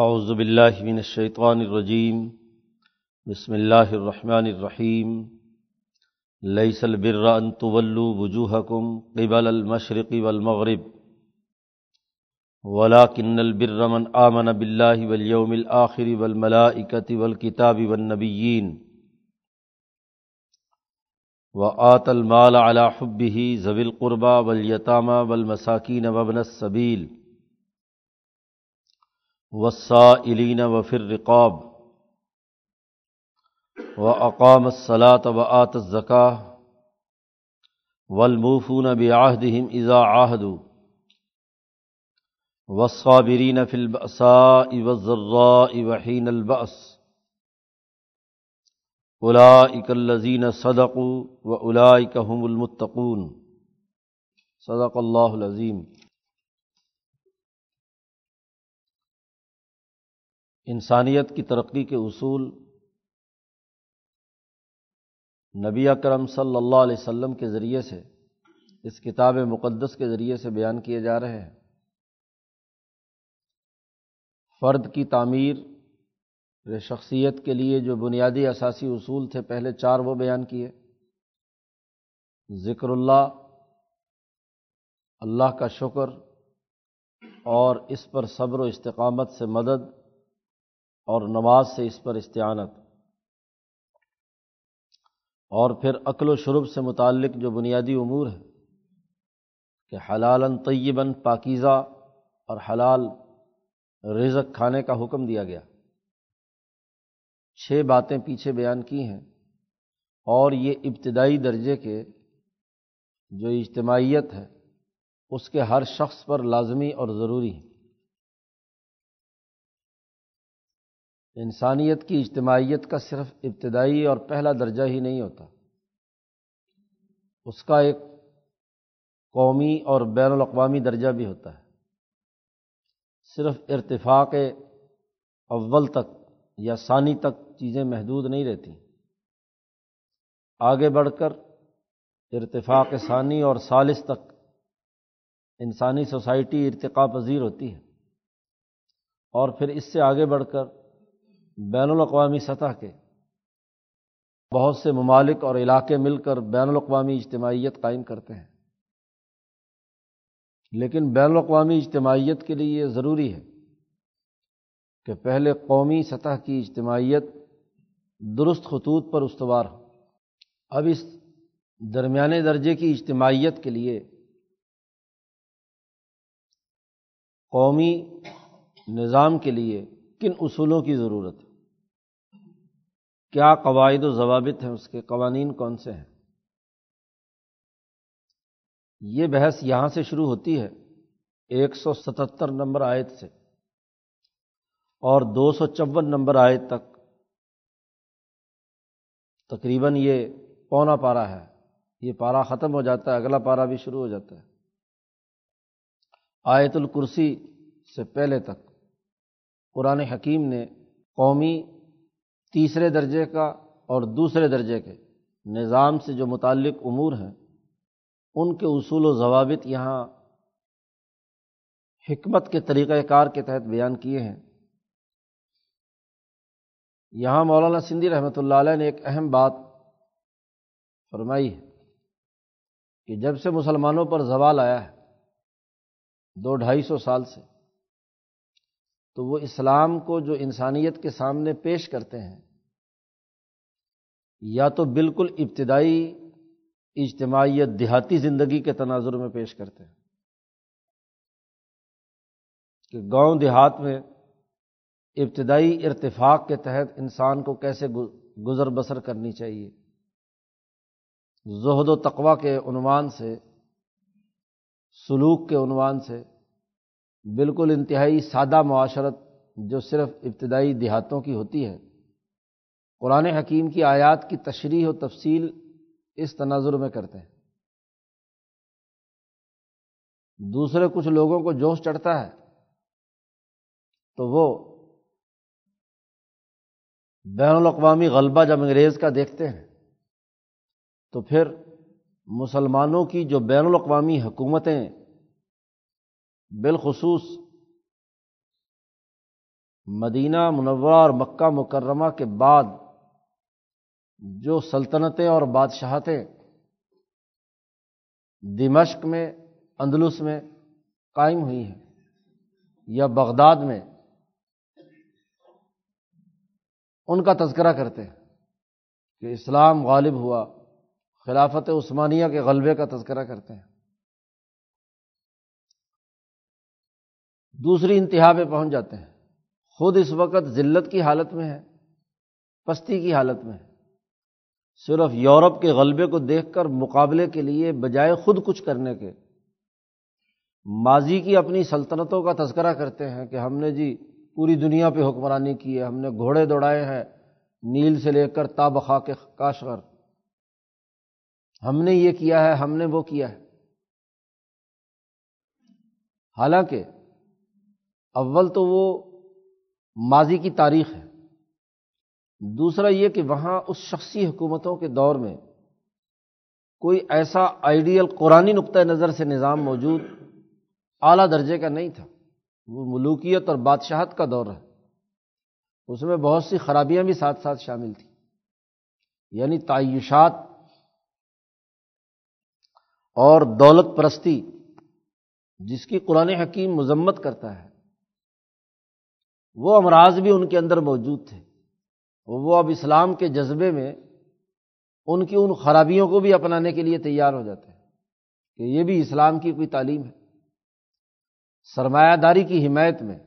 اعوذ باللہ من الشیطان الرجیم، بسم اللہ الرحمن الرحیم، لیس البر ان تولوا وجوہکم قبل المشرق والمغرب ولكن البر من آمن باللہ والیوم الآخر والملائکة والکتاب والنبیین وآت المال على حبه ذوي القربى واليتامى والمساكين وابن السبيل والسائلين وفي الرقاب وأقام الصلاة وآت الزكاة والموفون بعهدهم إذا عاهدوا والصابرين في البأساء والضراء وحين البأس اولائک الذین صدقوا و اولائک هم المتقون صدق اللہ العظیم انسانیت کی ترقی کے اصول نبی اکرم صلی اللہ علیہ وسلم کے ذریعے سے اس کتاب مقدس کے ذریعے سے بیان کیے جا رہے ہیں۔ فرد کی تعمیر شخصیت کے لیے جو بنیادی اثاثی اصول تھے، پہلے چار وہ بیان کیے۔ ذکر اللہ اللہ کا شکر اور اس پر صبر و استقامت سے مدد اور نماز سے اس پر استعانت۔ اور پھر عقل و شرب سے متعلق جو بنیادی امور ہے کہ حلال طیباً پاکیزہ اور حلال رزق کھانے کا حکم دیا گیا۔ چھ باتیں پیچھے بیان کی ہیں، اور یہ ابتدائی درجے کے جو اجتماعیت ہے، اس کے ہر شخص پر لازمی اور ضروری ہے انسانیت کی اجتماعیت کا صرف ابتدائی اور پہلا درجہ ہی نہیں ہوتا۔ اس کا ایک قومی اور بین الاقوامی درجہ بھی ہوتا ہے۔ صرف ارتفاق اول تک یا ثانی تک چیزیں محدود نہیں رہتی۔ آگے بڑھ کر ارتفاق ثانی اور ثالث تک انسانی سوسائٹی ارتقا پذیر ہوتی ہے۔ اور پھر اس سے آگے بڑھ کر بین الاقوامی سطح کے بہت سے ممالک اور علاقے مل کر بین الاقوامی اجتماعیت قائم کرتے ہیں۔ لیکن بین الاقوامی اجتماعیت کے لیے یہ ضروری ہے کہ پہلے قومی سطح کی اجتماعیت درست خطوط پر استوار ہو۔ اب اس درمیانے درجے کی اجتماعیت کے لیے قومی نظام کے لیے کن اصولوں کی ضرورت ہے؟ کیا قواعد و ضوابط ہیں اس کے؟ قوانین کون سے ہیں؟ یہ بحث یہاں سے شروع ہوتی ہے ایک سو ستہتر نمبر آیت سے اور دو سو چون نمبر آیت تک۔ تقریباً یہ پونا پارا ہے۔ یہ پارا ختم ہو جاتا ہے، اگلا پارا بھی شروع ہو جاتا ہے۔ آیت الکرسی سے پہلے تک۔ قرآن حکیم نے قومی تیسرے درجے کا اور دوسرے درجے کے نظام سے جو متعلق امور ہیں، ان کے اصول و ضوابط یہاں حکمت کے طریقۂ کار کے تحت بیان کیے ہیں۔ یہاں مولانا سندھی رحمۃ اللہ علیہ نے ایک اہم بات فرمائی ہے کہ جب سے مسلمانوں پر زوال آیا ہے، دو ڈھائی سو سال سے تو وہ اسلام کو جو انسانیت کے سامنے پیش کرتے ہیں، یا تو بالکل ابتدائی اجتماعیت دیہاتی زندگی کے تناظر میں پیش کرتے ہیں۔ کہ گاؤں دیہات میں ابتدائی ارتفاق کے تحت انسان کو کیسے گزر بسر کرنی چاہیے۔ زہد و تقوا کے عنوان سے، سلوک کے عنوان سے بالکل انتہائی سادہ معاشرت جو صرف ابتدائی دیہاتوں کی ہوتی ہے۔ قرآن حکیم کی آیات کی تشریح و تفصیل اس تناظر میں کرتے ہیں۔ دوسرے کچھ لوگوں کو جوش چڑھتا ہے تو وہ بین الاقوامی غلبہ جب انگریز کا دیکھتے ہیں تو پھر مسلمانوں کی جو بین الاقوامی حکومتیں بالخصوص مدینہ منورہ اور مکہ مکرمہ کے بعد جو سلطنتیں اور بادشاہتیں دمشق میں، اندلس میں قائم ہوئی ہیں یا بغداد میں، ان کا تذکرہ کرتے ہیں کہ اسلام غالب ہوا، خلافت عثمانیہ کے غلبے کا تذکرہ کرتے ہیں۔ دوسری انتہا پہ پہنچ جاتے ہیں۔ خود اس وقت ذلت کی حالت میں ہے، پستی کی حالت میں ہے۔ صرف یورپ کے غلبے کو دیکھ کر مقابلے کے لیے بجائے خود کچھ کرنے کے، ماضی کی اپنی سلطنتوں کا تذکرہ کرتے ہیں کہ ہم نے جی پوری دنیا پہ حکمرانی کی ہے، ہم نے گھوڑے دوڑائے ہیں، نیل سے لے کر تابخا کے کاشغر ہم نے یہ کیا ہے، ہم نے وہ کیا ہے۔ حالانکہ اول تو وہ ماضی کی تاریخ ہے۔ دوسرا یہ کہ وہاں اس شخصی حکومتوں کے دور میں کوئی ایسا آئیڈیل قرآن نقطۂ نظر سے نظام موجود اعلیٰ درجے کا نہیں تھا۔ وہ ملوکیت اور بادشاہت کا دور ہے اس میں بہت سی خرابیاں بھی ساتھ ساتھ شامل تھیں۔ یعنی تعیشات اور دولت پرستی جس کی قرآن حکیم مذمت کرتا ہے۔ وہ امراض بھی ان کے اندر موجود تھے وہ اب اسلام کے جذبے میں ان کی ان خرابیوں کو بھی اپنانے کے لیے تیار ہو جاتے ہیں کہ یہ بھی اسلام کی کوئی تعلیم ہے۔ سرمایہ داری کی حمایت میں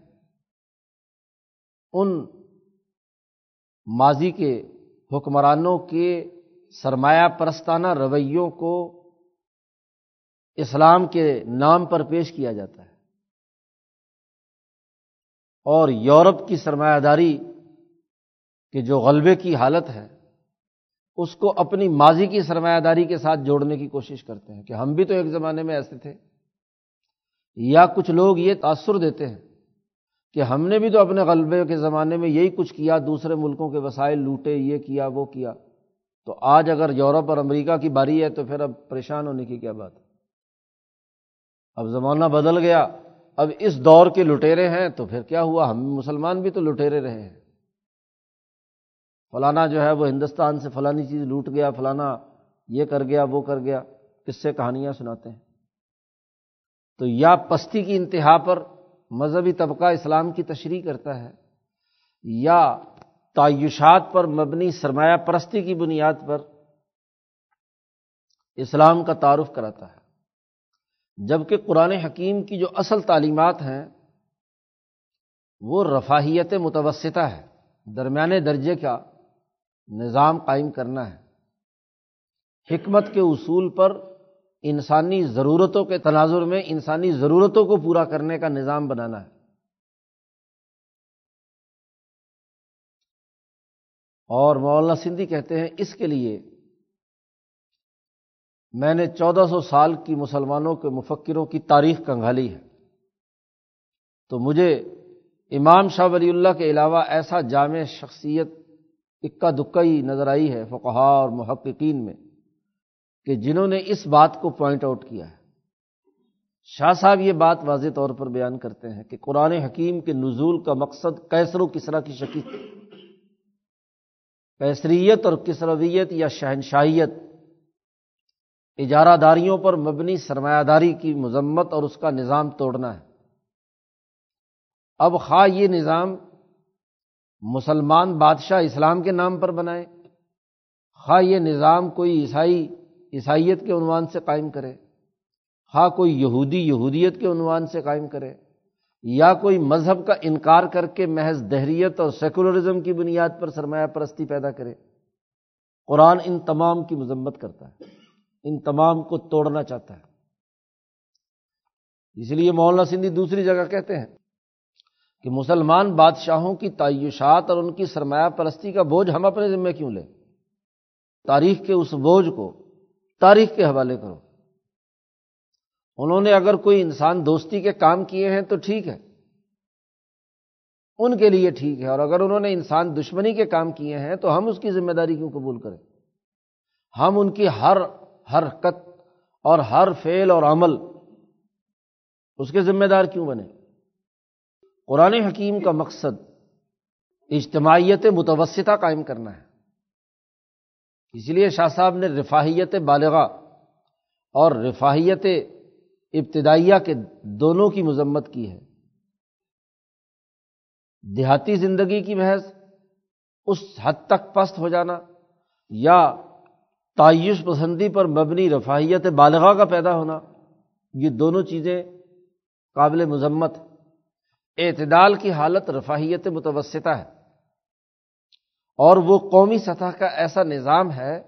ان ماضی کے حکمرانوں کے سرمایہ پرستانہ رویوں کو اسلام کے نام پر پیش کیا جاتا ہے۔ اور یورپ کی سرمایہ داری کہ جو غلبے کی حالت ہے، اس کو اپنی ماضی کی سرمایہ داری کے ساتھ جوڑنے کی کوشش کرتے ہیں کہ ہم بھی تو ایک زمانے میں ایسے تھے۔ یا کچھ لوگ یہ تاثر دیتے ہیں کہ ہم نے بھی تو اپنے غلبے کے زمانے میں یہی کچھ کیا، دوسرے ملکوں کے وسائل لوٹے، یہ کیا، وہ کیا۔ تو آج اگر یورپ اور امریکہ کی باری ہے تو پھر اب پریشان ہونے کی کیا بات ہے؟ اب زمانہ بدل گیا۔ اب اس دور کے لٹیرے ہیں تو پھر کیا ہوا؟ ہم مسلمان بھی تو لٹیرے رہے ہیں۔ فلانا جو ہے وہ ہندوستان سے فلانی چیز لوٹ گیا، فلانا یہ کر گیا، وہ کر گیا کس سے کہانیاں سناتے ہیں۔ تو یا پستی کی انتہا پر مذہبی طبقہ اسلام کی تشریح کرتا ہے، یا تعیشات پر مبنی سرمایہ پرستی کی بنیاد پر اسلام کا تعارف کراتا ہے۔ جبکہ قرآن حکیم کی جو اصل تعلیمات ہیں، وہ رفاہیت متوسطہ ہے درمیانے درجے کا نظام قائم کرنا ہے۔ حکمت کے اصول پر انسانی ضرورتوں کے تناظر میں انسانی ضرورتوں کو پورا کرنے کا نظام بنانا ہے۔ اور مولانا سندھی کہتے ہیں، اس کے لیے میں نے چودہ سو سال کی مسلمانوں کے مفکروں کی تاریخ کنگھالی ہے۔ تو مجھے امام شاہ ولی اللہ کے علاوہ ایسا جامع شخصیت اکا دکا ہی نظر آئی ہے فقہا اور محققین میں کہ جنہوں نے اس بات کو پوائنٹ آؤٹ کیا ہے۔ شاہ صاحب یہ بات واضح طور پر بیان کرتے ہیں کہ قرآن حکیم کے نزول کا مقصد کیسر و کسرا کی شکل۔ کیسریت اور کسرویت یا شہنشاہیت۔ اجارہ داریوں پر مبنی سرمایہ داری کی مذمت اور اس کا نظام توڑنا ہے۔ اب خواہ یہ نظام مسلمان بادشاہ اسلام کے نام پر بنائے، خواہ یہ نظام کوئی عیسائی، عیسائیت کے عنوان سے قائم کرے ہاں کوئی یہودی، یہودیت کے عنوان سے قائم کرے، یا کوئی مذہب کا انکار کر کے محض دہریت اور سیکولرزم کی بنیاد پر سرمایہ پرستی پیدا کرے، قرآن ان تمام کی مذمت کرتا ہے۔ ان تمام کو توڑنا چاہتا ہے۔ اس لیے مولانا سندھی دوسری جگہ کہتے ہیں کہ مسلمان بادشاہوں کی تعیشات اور ان کی سرمایہ پرستی کا بوجھ ہم اپنے ذمے کیوں لیں؟ تاریخ کے اس بوجھ کو تاریخ کے حوالے کرو۔ انہوں نے اگر کوئی انسان دوستی کے کام کیے ہیں تو ٹھیک ہے۔ ان کے لیے ٹھیک ہے۔ اور اگر انہوں نے انسان دشمنی کے کام کیے ہیں تو ہم اس کی ذمہ داری کیوں قبول کریں؟ ہم ان کی ہر حرکت اور ہر فعل اور عمل اس کے ذمہ دار کیوں بنے؟ قرآن حکیم کا مقصد اجتماعیت متوسطہ قائم کرنا ہے۔ اس لیے شاہ صاحب نے رفاہیت بالغا اور رفاہیت ابتدائیہ کے دونوں کی مذمت کی ہے۔ دیہاتی زندگی کی محض اس حد تک پست ہو جانا یا تعیش پسندی پر مبنی رفاہیت بالغاہ کا پیدا ہونا، یہ دونوں چیزیں قابل مذمت اعتدال کی حالت رفاہیت متوسطہ ہے۔ اور وہ قومی سطح کا ایسا نظام ہے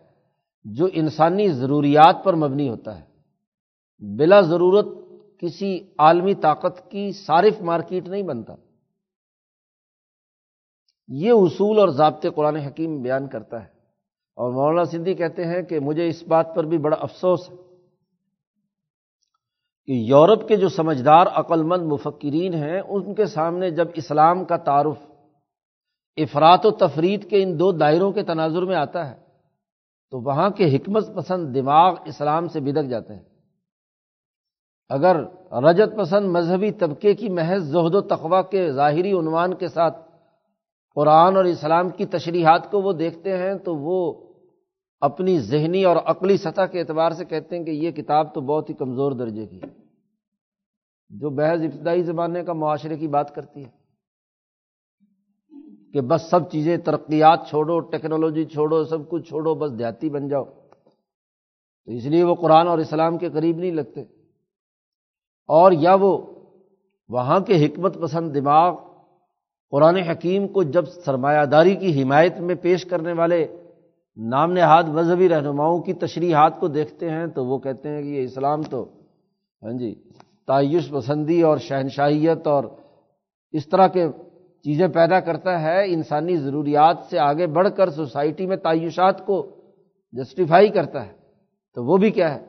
جو انسانی ضروریات پر مبنی ہوتا ہے۔ بلا ضرورت کسی عالمی طاقت کی صارف مارکیٹ نہیں بنتا۔ یہ اصول اور ضابطے قرآن حکیم بیان کرتا ہے۔ اور مولانا سندھی کہتے ہیں کہ مجھے اس بات پر بھی بڑا افسوس ہے کہ یورپ کے جو سمجھدار عقل مند مفکرین ہیں، ان کے سامنے جب اسلام کا تعارف افراد و تفرید کے ان دو دائروں کے تناظر میں آتا ہے، تو وہاں کے حکمت پسند دماغ اسلام سے بدک جاتے ہیں۔ اگر رجت پسند مذہبی طبقے کی محض زہد و تقوا کے ظاہری عنوان کے ساتھ قرآن اور اسلام کی تشریحات کو وہ دیکھتے ہیں، تو وہ اپنی ذہنی اور عقلی سطح کے اعتبار سے کہتے ہیں کہ یہ کتاب تو بہت ہی کمزور درجے کی ہے۔ جو بحث ابتدائی زمانے کا معاشرے کی بات کرتی ہے کہ بس سب چیزیں ترقیات چھوڑو، ٹیکنالوجی چھوڑو، سب کچھ چھوڑو، بس دیہاتی بن جاؤ۔ تو اس لیے وہ قرآن اور اسلام کے قریب نہیں لگتے۔ اور یا وہ وہاں کے حکمت پسند دماغ، قرآن حکیم کو جب سرمایہ داری کی حمایت میں پیش کرنے والے نام نہاد مذہبی رہنماؤں کی تشریحات کو دیکھتے ہیں تو وہ کہتے ہیں کہ یہ اسلام تو ہاں جی تعیش پسندی اور شہنشاہیت اور اس طرح کے چیزیں پیدا کرتا ہے، انسانی ضروریات سے آگے بڑھ کر سوسائٹی میں تعیشات کو جسٹیفائی کرتا ہے۔ تو وہ بھی کیا ہے؟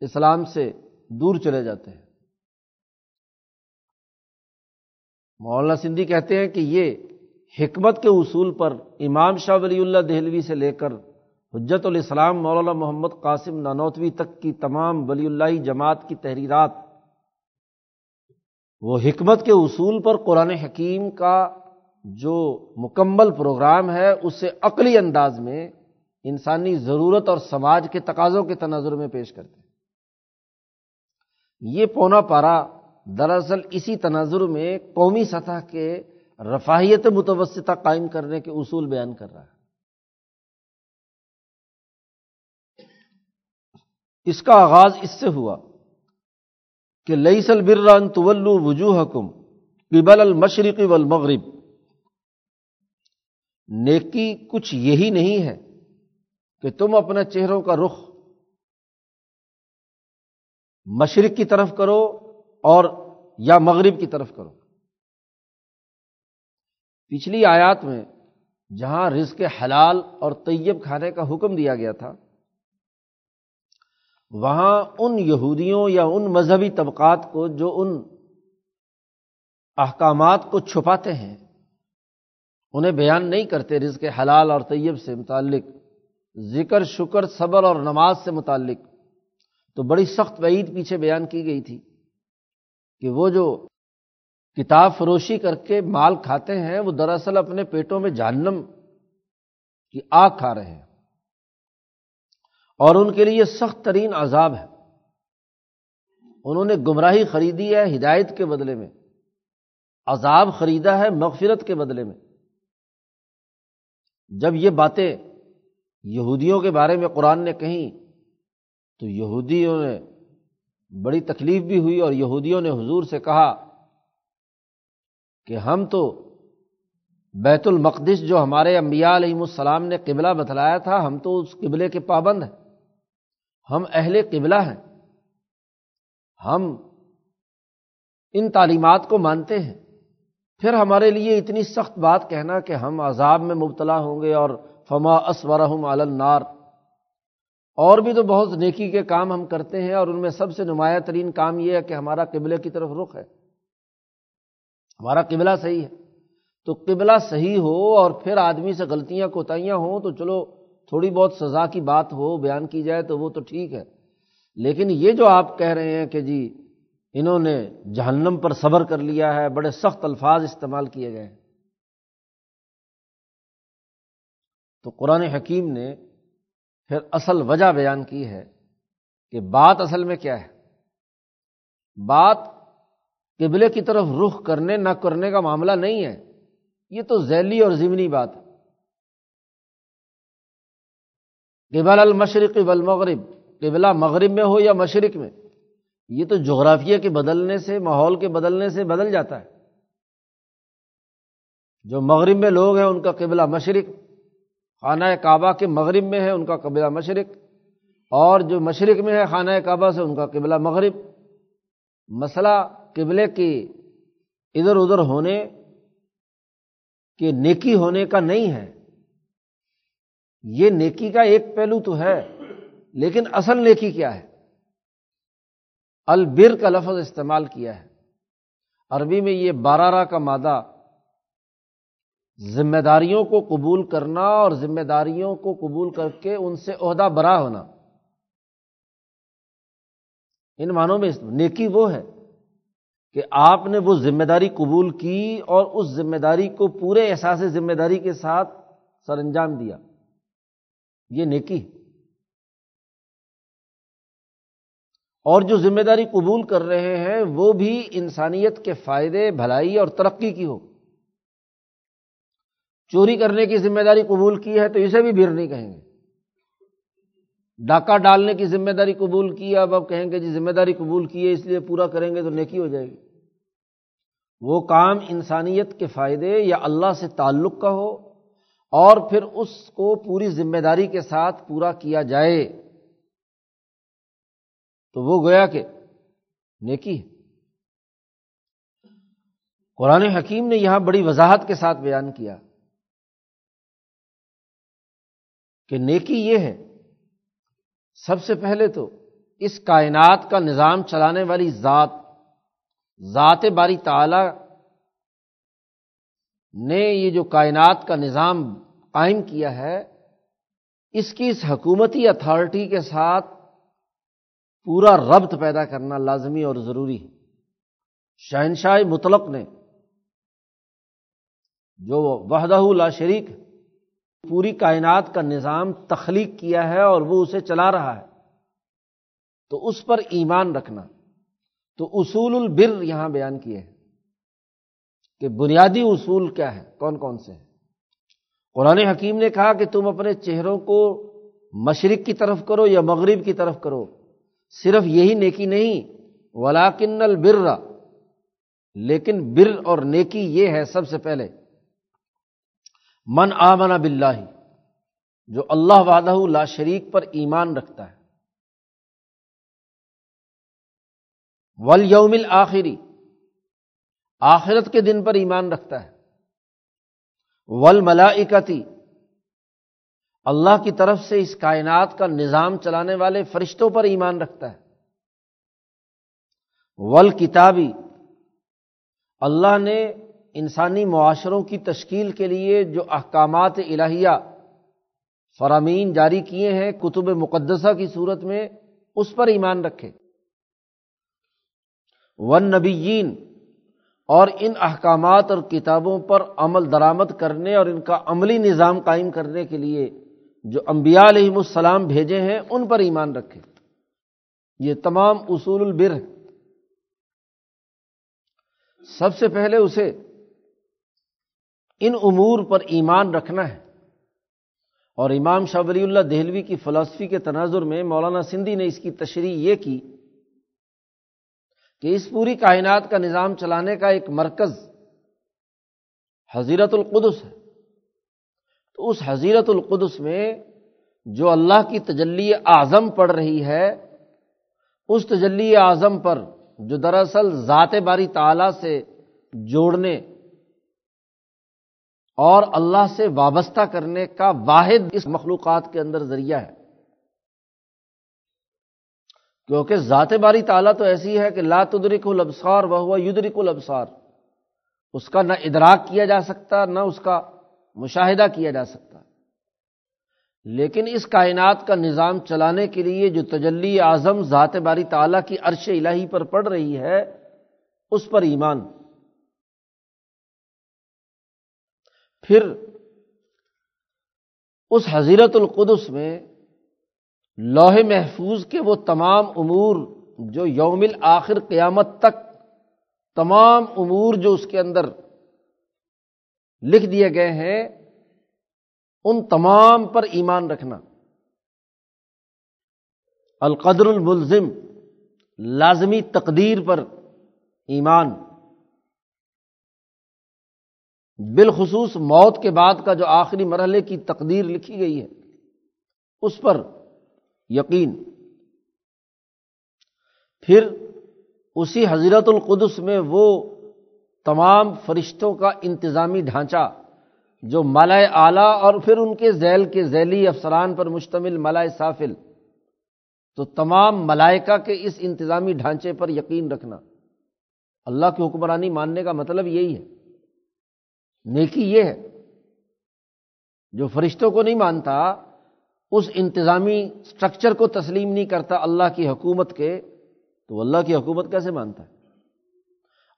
اسلام سے دور چلے جاتے ہیں۔ مولانا سندھی کہتے ہیں کہ یہ حکمت کے اصول پر امام شاہ ولی اللہ دہلوی سے لے کر حجت الاسلام مولانا محمد قاسم نانوتوی تک کی تمام ولی اللہ جماعت کی تحریرات، وہ حکمت کے اصول پر قرآن حکیم کا جو مکمل پروگرام ہے، اسے عقلی انداز میں انسانی ضرورت اور سماج کے تقاضوں کے تناظر میں پیش کرتے یہ پونا پارا دراصل اسی تناظر میں قومی سطح کے رفاہیت متوسطہ قائم کرنے کے اصول بیان کر رہا ہے۔ اس کا آغاز اس سے ہوا کہ لئی سل بران طول وجوہ حکم قبل المشرقی والمغرب۔ نیکی کچھ یہی نہیں ہے کہ تم اپنے چہروں کا رخ مشرق کی طرف کرو اور یا مغرب کی طرف کرو۔ پچھلی آیات میں جہاں رزق حلال اور طیب کھانے کا حکم دیا گیا تھا، وہاں ان یہودیوں یا ان مذہبی طبقات کو جو ان احکامات کو چھپاتے ہیں، انہیں بیان نہیں کرتے رزق حلال اور طیب سے متعلق، ذکر، شکر، صبر اور نماز سے متعلق، تو بڑی سخت وعید پیچھے بیان کی گئی تھی کہ وہ جو کتاب فروشی کر کے مال کھاتے ہیں، وہ دراصل اپنے پیٹوں میں جہنم کی آگ کھا رہے ہیں۔ اور ان کے لیے سخت ترین عذاب ہے۔ انہوں نے گمراہی خریدی ہے ہدایت کے بدلے میں۔ عذاب خریدا ہے مغفرت کے بدلے میں۔ جب یہ باتیں یہودیوں کے بارے میں قرآن نے کہیں، تو یہودیوں نے بڑی تکلیف بھی ہوئی اور یہودیوں نے حضور سے کہا کہ ہم تو بیت المقدس جو ہمارے انبیاء علیہم السلام نے قبلہ بتلایا تھا، ہم تو اس قبلے کے پابند ہیں۔ ہم اہل قبلہ ہیں۔ ہم ان تعلیمات کو مانتے ہیں۔ پھر ہمارے لیے اتنی سخت بات کہنا کہ ہم عذاب میں مبتلا ہوں گے اور فما اسورحم النار۔ اور بھی تو بہت نیکی کے کام ہم کرتے ہیں اور ان میں سب سے نمایاں ترین کام یہ ہے کہ ہمارا قبلے کی طرف رخ ہے۔ ہمارا قبلہ صحیح ہے۔ تو قبلہ صحیح ہو اور پھر آدمی سے غلطیاں کوتاہیاں ہوں تو چلو تھوڑی بہت سزا کی بات ہو، بیان کی جائے تو وہ تو ٹھیک ہے۔ لیکن یہ جو آپ کہہ رہے ہیں کہ جی انہوں نے جہنم پر صبر کر لیا ہے، بڑے سخت الفاظ استعمال کیے گئے ہیں۔ تو قرآن حکیم نے پھر اصل وجہ بیان کی ہے کہ بات اصل میں کیا ہے؟ بات قبلے کی طرف رخ کرنے نہ کرنے کا معاملہ نہیں ہے۔ یہ تو ذیلی اور ضمنی بات ہے۔ قبل المشرق والمغرب، قبلہ مغرب میں ہو یا مشرق میں، یہ تو جغرافیہ کے بدلنے سے، ماحول کے بدلنے سے بدل جاتا ہے۔ جو مغرب میں لوگ ہیں، ان کا قبلہ مشرق۔ خانہ کعبہ کے مغرب میں ہے، ان کا قبلہ مشرق۔ اور جو مشرق میں ہے، خانہ کعبہ سے، ان کا قبلہ مغرب۔ مسئلہ قبلے کی ادھر ادھر ہونے کے نیکی ہونے کا نہیں ہے۔ یہ نیکی کا ایک پہلو تو ہے، لیکن اصل نیکی کیا ہے؟ البر کا لفظ استعمال کیا ہے۔ عربی میں یہ بارہ کا مادہ ذمہ داریوں کو قبول کرنا اور ذمہ داریوں کو قبول کر کے ان سے عہدہ برا ہونا۔ ان معنوں میں نیکی وہ ہے کہ آپ نے وہ ذمہ داری قبول کی اور اس ذمہ داری کو پورے احساس ذمہ داری کے ساتھ سر انجام دیا۔ یہ نیکی۔ اور جو ذمہ داری قبول کر رہے ہیں، وہ بھی انسانیت کے فائدے، بھلائی اور ترقی کی ہو۔ چوری کرنے کی ذمہ داری قبول کی ہے تو اسے بھی بھیڑ نہیں کہیں گے۔ ڈاکہ ڈالنے کی ذمہ داری قبول کی اب اب کہیں گے جی ذمہ داری قبول کی ہے، اس لیے پورا کریں گے تو نیکی ہو جائے گی۔ وہ کام انسانیت کے فائدے یا اللہ سے تعلق کا ہو اور پھر اس کو پوری ذمہ داری کے ساتھ پورا کیا جائے۔ تو وہ گویا کہ نیکی قرآن حکیم نے یہاں بڑی وضاحت کے ساتھ بیان کیا کہ نیکی یہ ہے، سب سے پہلے تو اس کائنات کا نظام چلانے والی ذات ذات باری تعالی نے یہ جو کائنات کا نظام قائم کیا ہے، اس کی اس حکومتی اتھارٹی کے ساتھ پورا ربط پیدا کرنا لازمی اور ضروری ہے۔ شہنشاہ مطلق نے جو وحدہ لا شریک پوری کائنات کا نظام تخلیق کیا ہے اور وہ اسے چلا رہا ہے۔ تو اس پر ایمان رکھنا۔ تو اصول البر یہاں بیان کیے ہیں کہ بنیادی اصول کیا ہے کون کون سے ہیں؟ قرآن حکیم نے کہا کہ تم اپنے چہروں کو مشرق کی طرف کرو یا مغرب کی طرف کرو، صرف یہی نیکی نہیں ولاکن البر۔ لیکن بر اور نیکی یہ ہے سب سے پہلے، من آمن بلّہ جو اللہ وعدہ لا شریک پر ایمان رکھتا ہے۔ ول یومل آخری آخرت کے دن پر ایمان رکھتا ہے۔ ول ملاکتی اللہ کی طرف سے اس کائنات کا نظام چلانے والے فرشتوں پر ایمان رکھتا ہے۔ ول کتابی اللہ نے انسانی معاشروں کی تشکیل کے لیے جو احکامات الہیہ فرامین جاری کیے ہیں، کتب مقدسہ کی صورت میں، اس پر ایمان رکھے۔ ون نبیین اور ان احکامات اور کتابوں پر عمل درآمد کرنے اور ان کا عملی نظام قائم کرنے کے لیے جو انبیاء علیہم السلام بھیجے ہیں، ان پر ایمان رکھے۔ یہ تمام اصول البر سب سے پہلے اسے ان امور پر ایمان رکھنا ہے۔ اور امام شاہ ولی اللہ دہلوی کی فلاسفی کے تناظر میں مولانا سندھی نے اس کی تشریح یہ کی کہ اس پوری کائنات کا نظام چلانے کا ایک مرکز حضیرت القدس ہے۔ تو اس حضیرت القدس میں جو اللہ کی تجلی اعظم پڑ رہی ہے، اس تجلی اعظم پر جو دراصل ذات باری تعالی سے جوڑنے اور اللہ سے وابستہ کرنے کا واحد اس مخلوقات کے اندر ذریعہ ہے۔ کیونکہ ذات باری تعالیٰ تو ایسی ہے کہ لا تدرک الابصار وہ ہوا یدرک الابصار۔ اس کا نہ ادراک کیا جا سکتا، نہ اس کا مشاہدہ کیا جا سکتا۔ لیکن اس کائنات کا نظام چلانے کے لیے جو تجلی اعظم ذات باری تعالیٰ کی عرش الہی پر پڑ رہی ہے، اس پر ایمان۔ پھر اس حضیرت القدس میں لوہے محفوظ کے وہ تمام امور جو یوم آخر قیامت تک تمام امور جو اس کے اندر لکھ دیے گئے ہیں، ان تمام پر ایمان رکھنا۔ القدر الملزم، لازمی تقدیر پر ایمان۔ بالخصوص موت کے بعد کا جو آخری مرحلے کی تقدیر لکھی گئی ہے، اس پر یقین۔ پھر اسی حضرت القدس میں وہ تمام فرشتوں کا انتظامی ڈھانچہ، جو ملائے اعلیٰ اور پھر ان کے ذیل کے ذیلی افسران پر مشتمل ملائے سافل۔ تو تمام ملائکہ کے اس انتظامی ڈھانچے پر یقین رکھنا۔ اللہ کی حکمرانی ماننے کا مطلب یہی ہے۔ نیکی یہ ہے۔ جو فرشتوں کو نہیں مانتا اس انتظامی اسٹرکچر کو تسلیم نہیں کرتا اللہ کی حکومت کے، تو اللہ کی حکومت کیسے مانتا ہے؟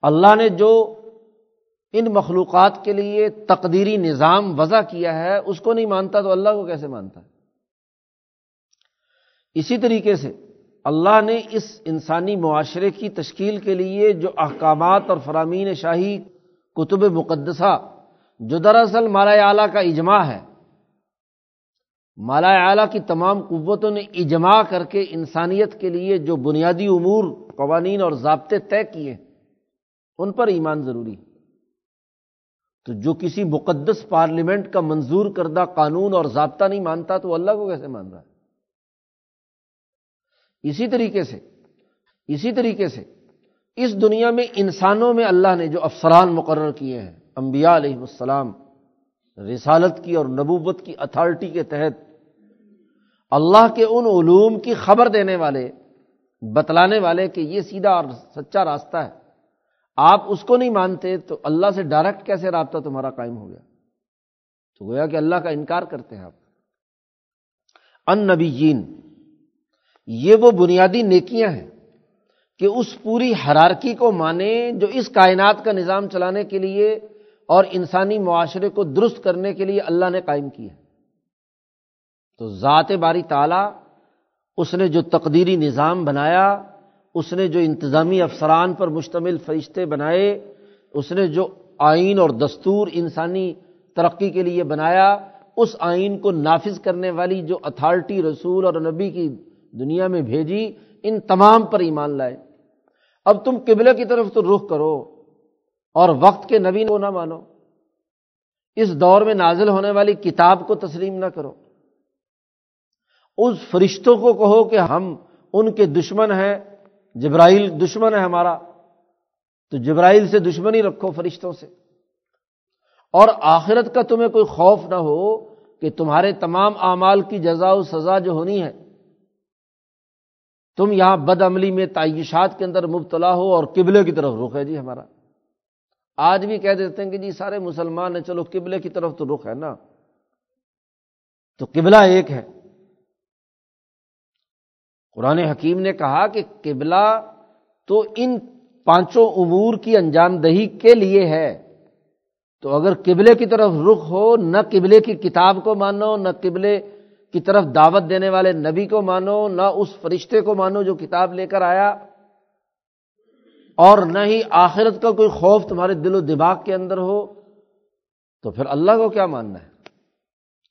اللہ نے جو ان مخلوقات کے لیے تقدیری نظام وضع کیا ہے، اس کو نہیں مانتا تو اللہ کو کیسے مانتا ہے؟ اسی طریقے سے اللہ نے اس انسانی معاشرے کی تشکیل کے لیے جو احکامات اور فرامین شاہی کتب مقدسہ، جو دراصل مالا اعلیٰ کا اجماع ہے مالا اعلیٰ کی تمام قوتوں نے اجماع کر کے انسانیت کے لیے جو بنیادی امور، قوانین اور ضابطے طے کیے، ان پر ایمان ضروری تو جو کسی مقدس پارلیمنٹ کا منظور کردہ قانون اور ضابطہ نہیں مانتا، تو اللہ کو کیسے مان رہا ہے؟ اسی طریقے سے، اسی طریقے سے اس دنیا میں انسانوں میں اللہ نے جو افسران مقرر کیے ہیں امبیا علیہ السلام، رسالت کی اور نبوت کی اتھارٹی کے تحت اللہ کے ان علوم کی خبر دینے والے، بتلانے والے کہ یہ سیدھا اور سچا راستہ ہے۔ آپ اس کو نہیں مانتے تو اللہ سے ڈائریکٹ کیسے رابطہ تمہارا قائم ہو گیا؟ تو گویا کہ اللہ کا انکار کرتے ہیں آپ۔ ان نبی جین یہ وہ بنیادی نیکیاں ہیں کہ اس پوری حرارکی کو مانے جو اس کائنات کا نظام چلانے کے لیے اور انسانی معاشرے کو درست کرنے کے لیے اللہ نے قائم کیا تو ذات باری تعالیٰ اس نے جو تقدیری نظام بنایا، اس نے جو انتظامی افسران پر مشتمل فرشتے بنائے، اس نے جو آئین اور دستور انسانی ترقی کے لیے بنایا، اس آئین کو نافذ کرنے والی جو اتھارٹی رسول اور نبی کی دنیا میں بھیجی، ان تمام پر ایمان لائے۔ اب تم قبلے کی طرف تو رخ کرو اور وقت کے نبی کو نہ مانو۔ اس دور میں نازل ہونے والی کتاب کو تسلیم نہ کرو۔ اس فرشتوں کو کہو کہ ہم ان کے دشمن ہیں، جبرائیل دشمن ہے ہمارا۔ تو جبرائیل سے دشمنی رکھو فرشتوں سے۔ اور آخرت کا تمہیں کوئی خوف نہ ہو کہ تمہارے تمام اعمال کی جزا و سزا جو ہونی ہے، تم یہاں بد عملی میں تعیشات کے اندر مبتلا ہو اور قبلے کی طرف رخ ہے۔ جی ہمارا۔ آج بھی کہہ دیتے ہیں کہ جی سارے مسلمان ہیں، چلو قبلے کی طرف تو رخ ہے نا۔ تو قبلہ ایک ہے۔ قرآن حکیم نے کہا کہ قبلہ تو ان پانچوں امور کی انجام دہی کے لیے ہے۔ تو اگر قبلے کی طرف رخ ہو، نہ قبلے کی کتاب کو مانو، نہ قبلے کی طرف دعوت دینے والے نبی کو مانو، نہ اس فرشتے کو مانو جو کتاب لے کر آیا۔ اور نہ ہی آخرت کا کوئی خوف تمہارے دل و دماغ کے اندر ہو۔ تو پھر اللہ کو کیا ماننا ہے؟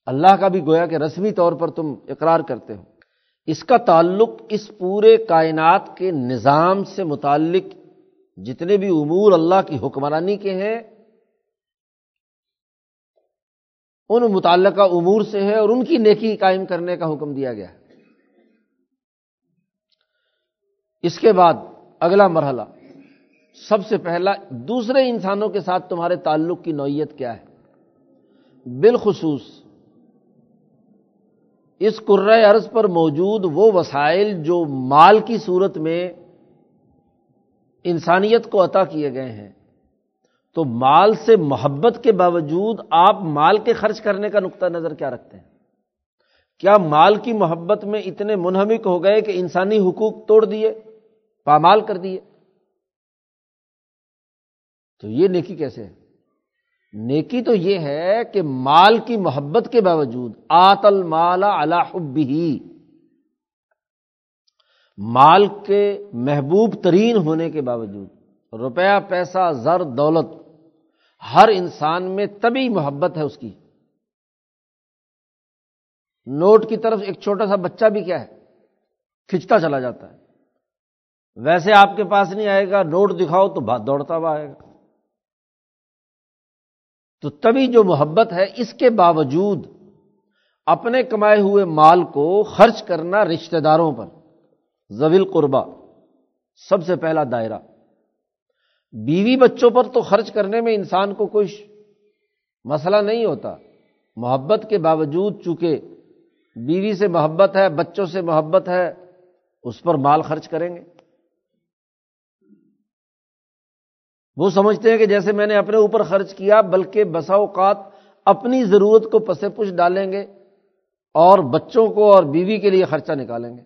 اللہ کا بھی گویا کہ رسمی طور پر تم اقرار کرتے ہو۔ اس کا تعلق اس پورے کائنات کے نظام سے متعلق جتنے بھی امور اللہ کی حکمرانی کے ہیں، ان متعلقہ امور سے ہے اور ان کی نیکی قائم کرنے کا حکم دیا گیا ہے۔ اس کے بعد اگلا مرحلہ، سب سے پہلا، دوسرے انسانوں کے ساتھ تمہارے تعلق کی نوعیت کیا ہے؟ بالخصوص اس عرض پر موجود وہ وسائل جو مال کی صورت میں انسانیت کو عطا کیے گئے ہیں۔ تو مال سے محبت کے باوجود آپ مال کے خرچ کرنے کا نقطۂ نظر کیا رکھتے ہیں؟ کیا مال کی محبت میں اتنے منہمک ہو گئے کہ انسانی حقوق توڑ دیے، پامال کر دیے؟ تو یہ نیکی کیسے ہے؟ نیکی تو یہ ہے کہ مال کی محبت کے باوجود آت المال بھی مال کے محبوب ترین ہونے کے باوجود، روپیہ، پیسہ، زر، دولت، ہر انسان میں تبھی محبت ہے اس کی۔ نوٹ کی طرف ایک چھوٹا سا بچہ بھی کیا ہے کھنچتا چلا جاتا ہے۔ ویسے آپ کے پاس نہیں آئے گا، نوٹ دکھاؤ تو بات دوڑتا ہوا آئے گا۔ تو تبھی جو محبت ہے، اس کے باوجود اپنے کمائے ہوئے مال کو خرچ کرنا رشتہ داروں پر۔ زویل قربا، سب سے پہلا دائرہ۔ بیوی بچوں پر تو خرچ کرنے میں انسان کو کوئی مسئلہ نہیں ہوتا۔ محبت کے باوجود چونکہ بیوی سے محبت ہے، بچوں سے محبت ہے، اس پر مال خرچ کریں گے۔ وہ سمجھتے ہیں کہ جیسے میں نے اپنے اوپر خرچ کیا، بلکہ بسا اوقات اپنی ضرورت کو پسے پش ڈالیں گے اور بچوں کو اور بیوی کے لیے خرچہ نکالیں گے۔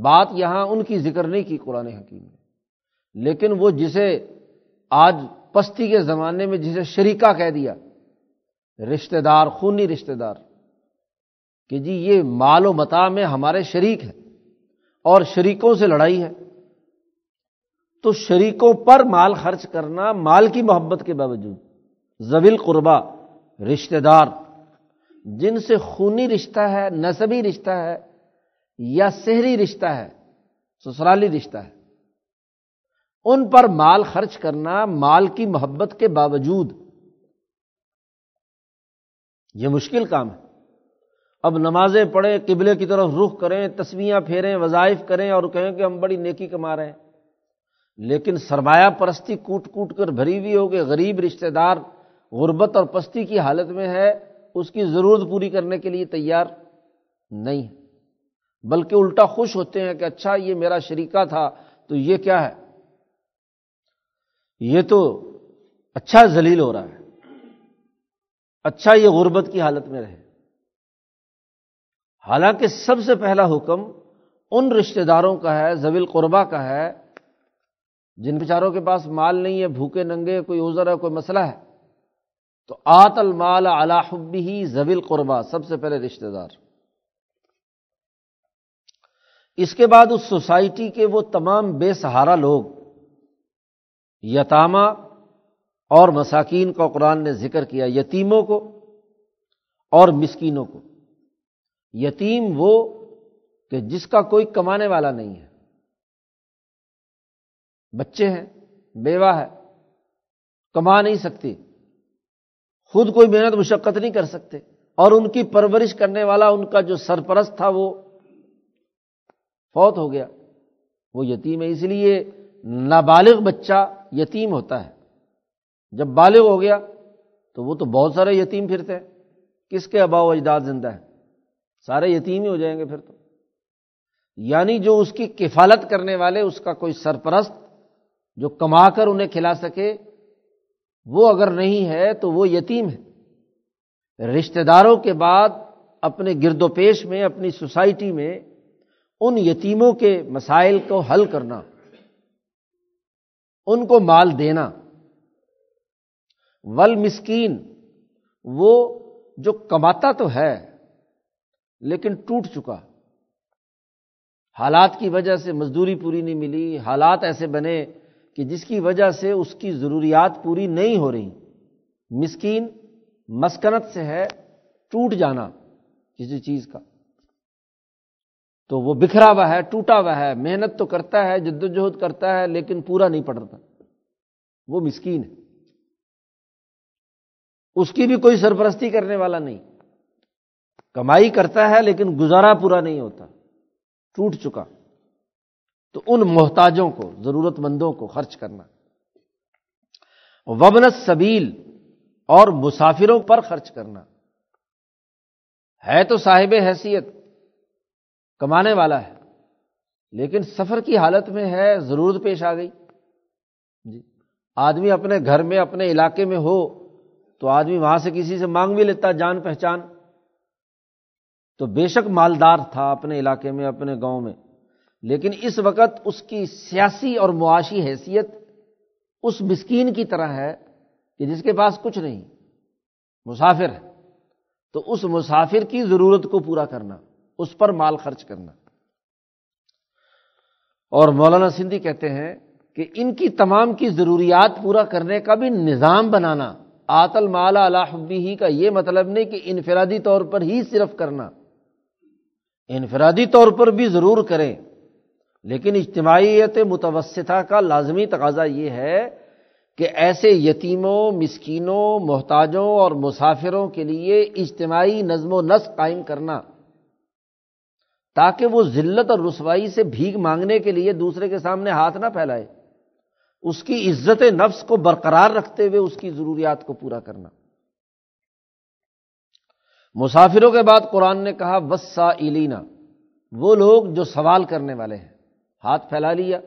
بات یہاں ان کی ذکر نہیں کی قرآن حکیم نے۔ لیکن وہ جسے آج پستی کے زمانے میں جسے شریکہ کہہ دیا رشتے دار، خونی رشتے دار، کہ جی یہ مال و متا میں ہمارے شریک ہیں اور شریکوں سے لڑائی ہے۔ تو شریکوں پر مال خرچ کرنا مال کی محبت کے باوجود۔ زویل قربا رشتے دار، جن سے خونی رشتہ ہے نصبی رشتہ ہے، یا شہری رشتہ ہے، سسرالی رشتہ ہے، ان پر مال خرچ کرنا مال کی محبت کے باوجود۔ یہ مشکل کام ہے۔ اب نمازیں پڑھیں، قبلے کی طرف رخ کریں تصویاں پھیریں، وظائف کریں اور کہیں کہ ہم بڑی نیکی کما رہے ہیں۔ لیکن سرمایہ پرستی کوٹ کوٹ کر بھری ہوئی ہو کہ غریب رشتے دار غربت اور پستی کی حالت میں ہے، اس کی ضرورت پوری کرنے کے لیے تیار نہیں۔ ہے بلکہ الٹا خوش ہوتے ہیں کہ اچھا یہ میرا شریکہ تھا، تو یہ کیا ہے؟ یہ تو اچھا ذلیل ہو رہا ہے۔ اچھا یہ غربت کی حالت میں رہے۔ حالانکہ سب سے پہلا حکم ان رشتہ داروں کا ہے زویل قربا کا ہے جن بیچاروں کے پاس مال نہیں ہے، بھوکے، ننگے، کوئی ازر ہے، کوئی مسئلہ ہے، تو آت المال حبی ہی زویل قربا سب سے پہلے رشتے دار۔ اس کے بعد اس سوسائٹی کے وہ تمام بے سہارا لوگ، یتامہ اور مساکین کا قرآن نے ذکر کیا، یتیموں کو اور مسکینوں کو۔ یتیم وہ کہ جس کا کوئی کمانے والا نہیں ہے۔ بچے ہیں، بیوہ ہے، کما نہیں سکتی۔ خود کوئی محنت، مشقت نہیں کر سکتے۔ اور ان کی پرورش کرنے والا، ان کا جو سرپرست تھا، وہ فوت ہو گیا۔ وہ یتیم ہے، اس لیے نابالغ بچہ یتیم ہوتا ہے۔ جب بالغ ہو گیا، تو وہ تو بہت سارے یتیم پھرتے ہیں۔ کس کے اباؤ اجداد زندہ ہے سارے یتیم ہی ہو جائیں گے پھر تو۔ یعنی جو اس کی کفالت کرنے والے، اس کا کوئی سرپرست جو کما کر انہیں کھلا سکے، وہ اگر نہیں ہے تو وہ یتیم ہے۔ رشتے داروں کے بعد اپنے گرد و پیش میں، اپنی سوسائٹی میں ان یتیموں کے مسائل کو حل کرنا، ان کو مال دینا۔ ول مسکین وہ جو کماتا تو ہے، لیکن ٹوٹ چکا۔ حالات کی وجہ سے مزدوری پوری نہیں ملی، حالات ایسے بنے کہ جس کی وجہ سے اس کی ضروریات پوری نہیں ہو رہی، مسکین مسکنت سے ہے، ٹوٹ جانا کسی چیز کا۔ تو وہ بکھرا ہوا ہے، ٹوٹا ہوا ہے، محنت تو کرتا ہے، جد وجہد کرتا ہے، لیکن پورا نہیں پڑتا وہ مسکین ہے۔ اس کی بھی کوئی سرپرستی کرنے والا نہیں۔ کمائی کرتا ہے، لیکن گزارا پورا نہیں ہوتا۔ ٹوٹ چکا۔ تو ان محتاجوں کو ضرورت مندوں کو خرچ کرنا۔ وبنت سبیل اور مسافروں پر خرچ کرنا۔ ہے تو صاحب حیثیت، کمانے والا ہے، لیکن سفر کی حالت میں ہے، ضرورت پیش آ گئی۔ جی آدمی اپنے گھر میں، اپنے علاقے میں ہو، تو آدمی وہاں سے کسی سے مانگ بھی لیتا، جان پہچان۔ تو بے شک مالدار تھا اپنے علاقے میں، اپنے گاؤں میں۔ لیکن اس وقت اس کی سیاسی اور معاشی حیثیت اس مسکین کی طرح ہے کہ جس کے پاس کچھ نہیں، مسافر ہے۔ تو اس مسافر کی ضرورت کو پورا کرنا، اس پر مال خرچ کرنا۔ اور مولانا سندھی کہتے ہیں کہ ان کی تمام کی ضروریات پورا کرنے کا بھی نظام بنانا، آتل مالا الحبی ہی کا یہ مطلب نہیں کہ انفرادی طور پر ہی صرف کرنا۔ انفرادی طور پر بھی ضرور کریں۔ لیکن اجتماعیت متوسطہ کا لازمی تقاضا یہ ہے کہ ایسے یتیموں، مسکینوں، محتاجوں اور مسافروں کے لیے اجتماعی نظم و نسق قائم کرنا، تاکہ وہ ذلت اور رسوائی سے بھیگ مانگنے کے لیے دوسرے کے سامنے ہاتھ نہ پھیلائے۔ اس کی عزت نفس کو برقرار رکھتے ہوئے اس کی ضروریات کو پورا کرنا۔ مسافروں کے بعد قرآن نے کہا وسا ایلینا وہ لوگ جو سوال کرنے والے ہیں۔ ہاتھ پھیلا لیا۔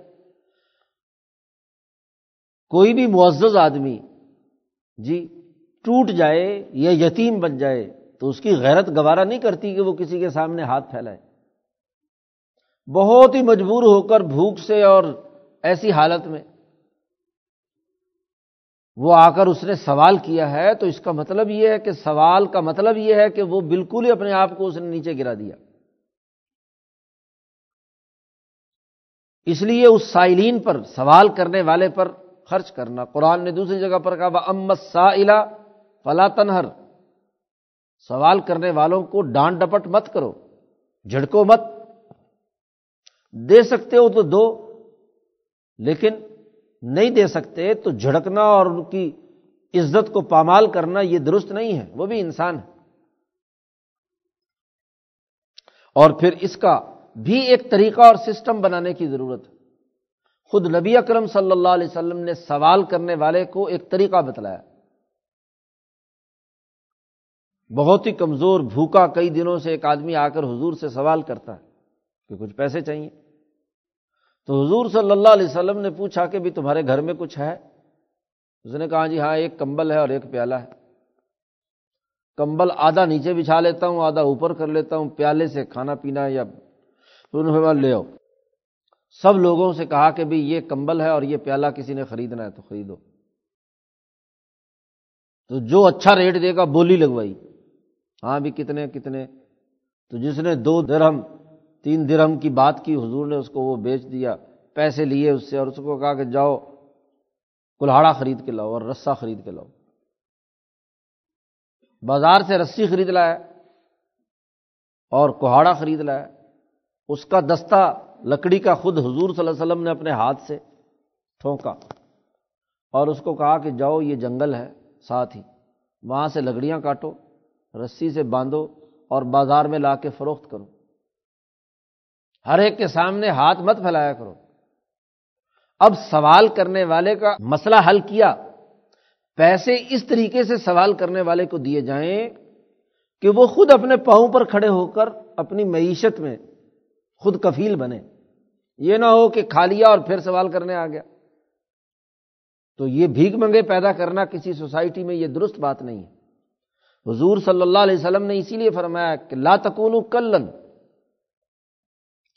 کوئی بھی معزز آدمی جی ٹوٹ جائے یا یتیم بن جائے تو اس کی غیرت گوارا نہیں کرتی کہ وہ کسی کے سامنے ہاتھ پھیلائے۔ بہت ہی مجبور ہو کر بھوک سے اور ایسی حالت میں وہ آ کر اس نے سوال کیا ہے تو اس کا مطلب یہ ہے کہ سوال کا مطلب یہ ہے کہ وہ بالکل ہی اپنے آپ کو اس نے نیچے گرا دیا۔ اس لیے اس سائلین پر، سوال کرنے والے پر خرچ کرنا۔ قرآن نے دوسری جگہ پر کہا امت سا فلا تنہر سوال کرنے والوں کو ڈانٹ ڈپٹ مت کرو، جھڑکو مت۔ دے سکتے ہو تو دو، لیکن نہیں دے سکتے تو جھڑکنا اور ان کی عزت کو پامال کرنا یہ درست نہیں ہے، وہ بھی انسان ہے۔ اور پھر اس کا بھی ایک طریقہ اور سسٹم بنانے کی ضرورت ہے۔ خود نبی اکرم صلی اللہ علیہ وسلم نے سوال کرنے والے کو ایک طریقہ بتلایا۔ بہت ہی کمزور، بھوکا کئی دنوں سے ایک آدمی آ کر حضور سے سوال کرتا ہے کہ کچھ پیسے چاہیے؟ تو حضور صلی اللہ علیہ وسلم نے پوچھا کہ بھی تمہارے گھر میں کچھ ہے؟ اس نے کہا جی ہاں ایک کمبل ہے اور ایک پیالہ ہے۔ کمبل آدھا نیچے بچھا لیتا ہوں، آدھا اوپر کر لیتا ہوں، پیالے سے کھانا پینا یا لے آؤ۔ سب لوگوں سے کہا کہ بھائی یہ کمبل ہے اور یہ پیالہ کسی نے خریدنا ہے تو خریدو۔ تو جو اچھا ریٹ دے گا بولی لگوائی۔ ہاں بھی کتنے کتنے۔ تو جس نے دو درہم، تین درہم کی بات کی، حضور نے اس کو وہ بیچ دیا، پیسے لیے اس سے اور اس کو کہا کہ جاؤ کلاڑا خرید کے لاؤ اور رسا خرید کے لاؤ۔ بازار سے رسی خرید لایا اور کوہاڑا خرید لایا اس کا دستہ لکڑی کا خود حضور صلی اللہ علیہ وسلم نے اپنے ہاتھ سے ٹھونکا اور اس کو کہا کہ جاؤ، یہ جنگل ہے، ساتھ ہی۔ وہاں سے لکڑیاں کاٹو، رسی سے باندھو اور بازار میں لا کے فروخت کرو۔ ہر ایک کے سامنے ہاتھ مت پھیلایا کرو۔ اب سوال کرنے والے کا مسئلہ حل کیا۔ پیسے اس طریقے سے سوال کرنے والے کو دیے جائیں کہ وہ خود اپنے پاؤں پر کھڑے ہو کر اپنی معیشت میں خود کفیل بنے۔ یہ نہ ہو کہ کھا لیا اور پھر سوال کرنے آ گیا۔ تو یہ بھیک منگے پیدا کرنا کسی سوسائٹی میں یہ درست بات نہیں ہے۔ حضور صلی اللہ علیہ وسلم نے اسی لیے فرمایا کہ لا تکون کلن،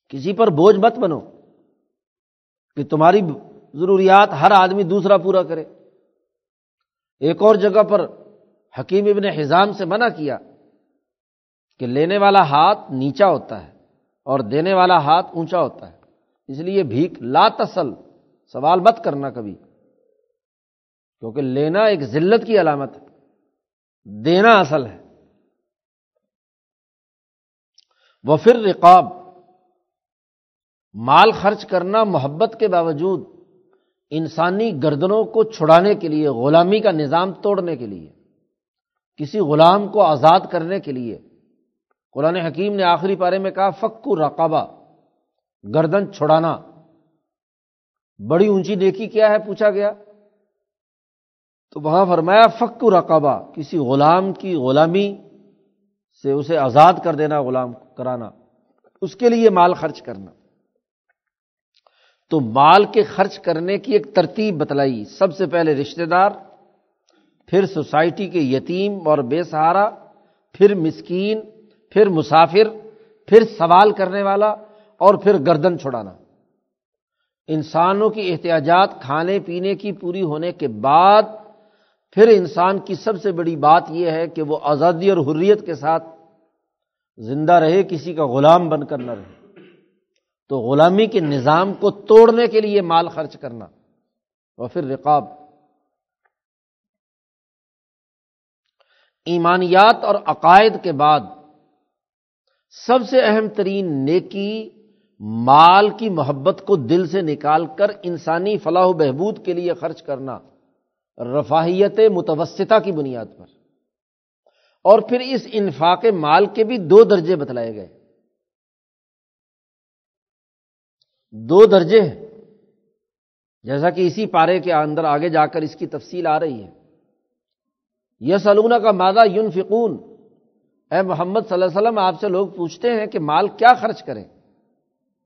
کسی پر بوجھ مت بنو کہ تمہاری ضروریات ہر آدمی دوسرا پورا کرے۔ ایک اور جگہ پر حکیم ابن حزام سے منع کیا کہ لینے والا ہاتھ نیچا ہوتا ہے۔ اور دینے والا ہاتھ اونچا ہوتا ہے۔ اس لیے بھیک لا تسل، سوال مت کرنا کبھی۔ کیونکہ لینا ایک ذلت کی علامت ہے۔ دینا اصل ہے۔ وہ پھر رقاب، مال خرچ کرنا محبت کے باوجود، انسانی گردنوں کو چھڑانے کے لیے، غلامی کا نظام توڑنے کے لیے، کسی غلام کو آزاد کرنے کے لیے۔ قرآن حکیم نے آخری پارے میں کہا فکو رقبہ، گردن چھڑانا۔ بڑی اونچی نیکی کیا ہے؟ پوچھا گیا۔ تو وہاں فرمایا فکو رقبہ، کسی غلام کی غلامی سے اسے آزاد کر دینا، غلام کرانا۔ اس کے لیے مال خرچ کرنا۔ تو مال کے خرچ کرنے کی ایک ترتیب بتلائی۔ سب سے پہلے رشتے دار، پھر سوسائٹی کے یتیم اور بے سہارا، پھر مسکین۔ پھر مسافر، پھر سوال کرنے والا اور پھر گردن چھڑانا۔ انسانوں کی احتیاجات کھانے پینے کی پوری ہونے کے بعد پھر انسان کی سب سے بڑی بات یہ ہے کہ وہ آزادی اور حریت کے ساتھ زندہ رہے، کسی کا غلام بن کر نہ رہے۔ تو غلامی کے نظام کو توڑنے کے لیے مال خرچ کرنا۔ اور پھر رقاب۔ ایمانیات اور عقائد کے بعد سب سے اہم ترین نیکی، مال کی محبت کو دل سے نکال کر انسانی فلاح و بہبود کے لیے خرچ کرنا، رفاہیت متوسطہ کی بنیاد پر۔ اور پھر اس انفاق مال کے بھی دو درجے بتلائے گئے۔ دو درجے ہیں۔ جیسا کہ اسی پارے کے اندر آگے جا کر اس کی تفصیل آ رہی ہے۔ یس سلونا کا مادہ یون فکون اے محمد صلی اللہ علیہ وسلم، آپ سے لوگ پوچھتے ہیں کہ مال کیا خرچ کریں؟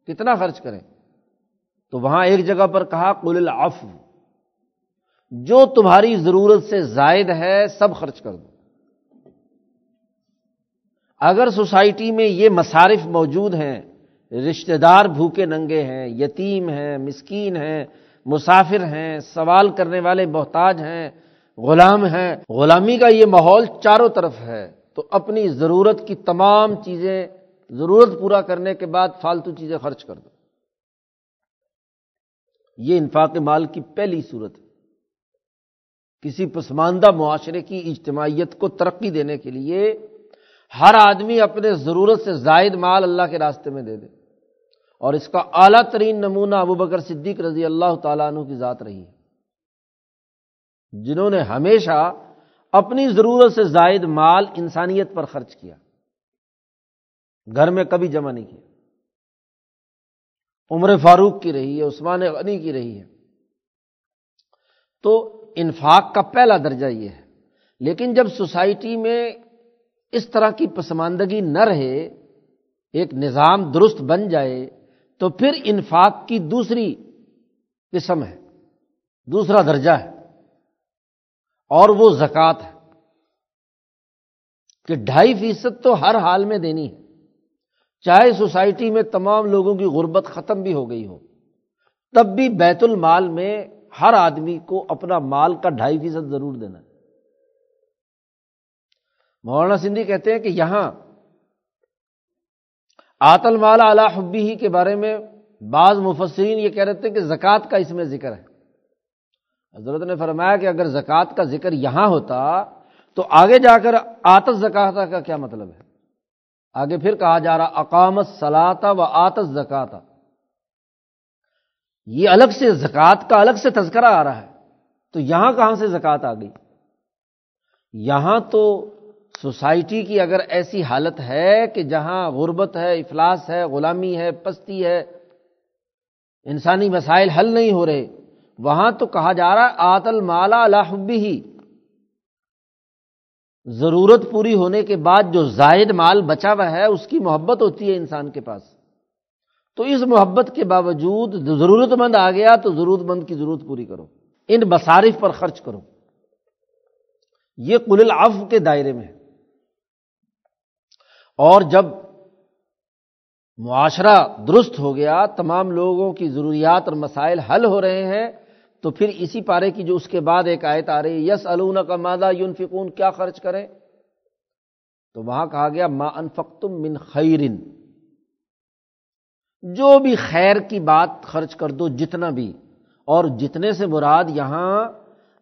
کتنا خرچ کریں؟ تو وہاں ایک جگہ پر کہا، قل العفو، جو تمہاری ضرورت سے زائد ہے، سب خرچ کر دو۔ اگر سوسائٹی میں یہ مصارف موجود ہیں رشتے دار بھوکے ننگے ہیں، یتیم ہیں، مسکین ہیں، مسافر ہیں، سوال کرنے والے محتاج ہیں، غلام ہیں، غلامی کا یہ ماحول چاروں طرف ہے۔ تو اپنی ضرورت کی تمام چیزیں ضرورت پورا کرنے کے بعد فالتو چیزیں خرچ کر دو۔ یہ انفاق مال کی پہلی صورت ہے۔ کسی پسماندہ معاشرے کی اجتماعیت کو ترقی دینے کے لیے ہر آدمی اپنے ضرورت سے زائد مال اللہ کے راستے میں دے دے۔ اور اس کا اعلیٰ ترین نمونہ ابو بکر صدیق رضی اللہ تعالیٰ عنہ کی ذات رہی ہے۔ جنہوں نے ہمیشہ اپنی ضرورت سے زائد مال انسانیت پر خرچ کیا۔ گھر میں کبھی جمع نہیں کیا۔ عمر فاروق کی رہی ہے، عثمان غنی کی رہی ہے۔ تو انفاق کا پہلا درجہ یہ ہے۔ لیکن جب سوسائٹی میں اس طرح کی پسماندگی نہ رہے، ایک نظام درست بن جائے، تو پھر انفاق کی دوسری قسم ہے، دوسرا درجہ ہے۔ اور وہ زکوٰۃ ہے کہ ڈھائی فیصد تو ہر حال میں دینی ہے۔ چاہے سوسائٹی میں تمام لوگوں کی غربت ختم بھی ہو گئی ہو، تب بھی بیت المال میں ہر آدمی کو اپنا مال کا ڈھائی فیصد ضرور دینا ہے۔ مولانا سندھی کہتے ہیں کہ یہاں آتل مالا اللہ حبی ہی کے بارے میں بعض مفسرین یہ کہہ رہے تھے کہ زکوٰۃ کا اس میں ذکر ہے۔ حضرت نے فرمایا کہ اگر زکوٰۃ کا ذکر یہاں ہوتا تو آگے جا کر آتس زکات کا کیا مطلب ہے؟ آگے پھر کہا جا رہا اقامت سلاتا و آتس زکاتا یہ الگ سے زکوٰۃ کا الگ سے تذکرہ آ رہا ہے۔ تو یہاں کہاں سے زکوٰۃ آ گئی؟ یہاں تو سوسائٹی کی اگر ایسی حالت ہے کہ جہاں غربت ہے، افلاس ہے، غلامی ہے، پستی ہے، انسانی مسائل حل نہیں ہو رہے وہاں تو کہا جا رہا ہے، آت المالا الحبی ہی ضرورت پوری ہونے کے بعد جو زائد مال بچا ہوا ہے، اس کی محبت ہوتی ہے انسان کے پاس۔ تو اس محبت کے باوجود ضرورت مند آ گیا تو ضرورت مند کی ضرورت پوری کرو۔ ان مصارف پر خرچ کرو۔ یہ کل العف کے دائرے میں ہے۔ اور جب معاشرہ درست ہو گیا، تمام لوگوں کی ضروریات اور مسائل حل ہو رہے ہیں تو پھر اسی پارے کی جو اس کے بعد ایک آیت آ رہی ہے یس الون کا مادہ یون فکون کیا خرچ کریں؟ تو وہاں کہا گیا، ما انفقتم من خیرن جو بھی خیر کی بات خرچ کر دو جتنا بھی، اور جتنے سے مراد یہاں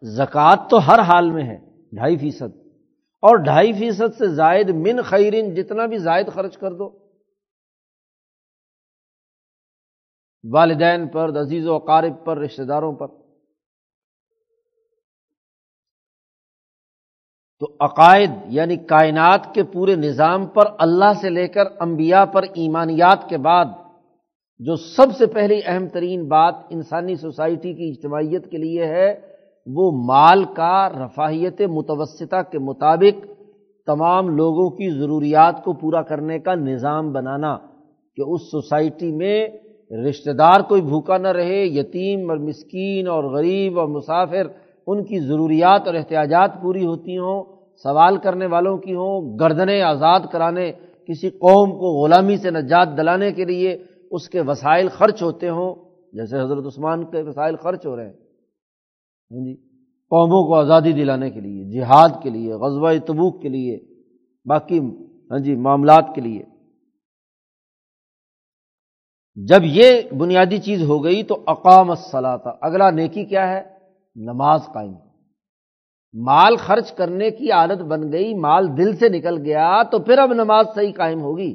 زکوٰۃ تو ہر حال میں ہے، ڈھائی فیصد۔ اور ڈھائی فیصد سے زائد من خیرن، جتنا بھی زائد خرچ کر دو۔ والدین پر عزیز و اقارب پر رشتے داروں پر۔ تو عقائد یعنی کائنات کے پورے نظام پر اللہ سے لے کر انبیاء پر ایمانیات کے بعد، جو سب سے پہلی اہم ترین بات انسانی سوسائٹی کی اجتماعیت کے لیے ہے، وہ مال کا رفاہیت متوسطہ کے مطابق تمام لوگوں کی ضروریات کو پورا کرنے کا نظام بنانا، کہ اس سوسائٹی میں رشتہ دار کوئی بھوکا نہ رہے، یتیم اور مسکین اور غریب اور مسافر، ان کی ضروریات اور احتیاجات پوری ہوتی ہوں۔ سوال کرنے والوں کی ہوں، گردنیں آزاد کرانے، کسی قوم کو غلامی سے نجات دلانے کے لیے اس کے وسائل خرچ ہوتے ہوں۔ جیسے حضرت عثمان کے وسائل خرچ ہو رہے ہیں۔ ہاں جی قوموں کو آزادی دلانے کے لیے، جہاد کے لیے، غزوہ تبوک کے لیے، باقی ہاں جی معاملات کے لیے۔ جب یہ بنیادی چیز ہو گئی تو اقام الصلاح اگلا نیکی کیا ہے؟ نماز قائم۔ مال خرچ کرنے کی عادت بن گئی، مال دل سے نکل گیا، تو پھر اب نماز صحیح قائم ہوگی۔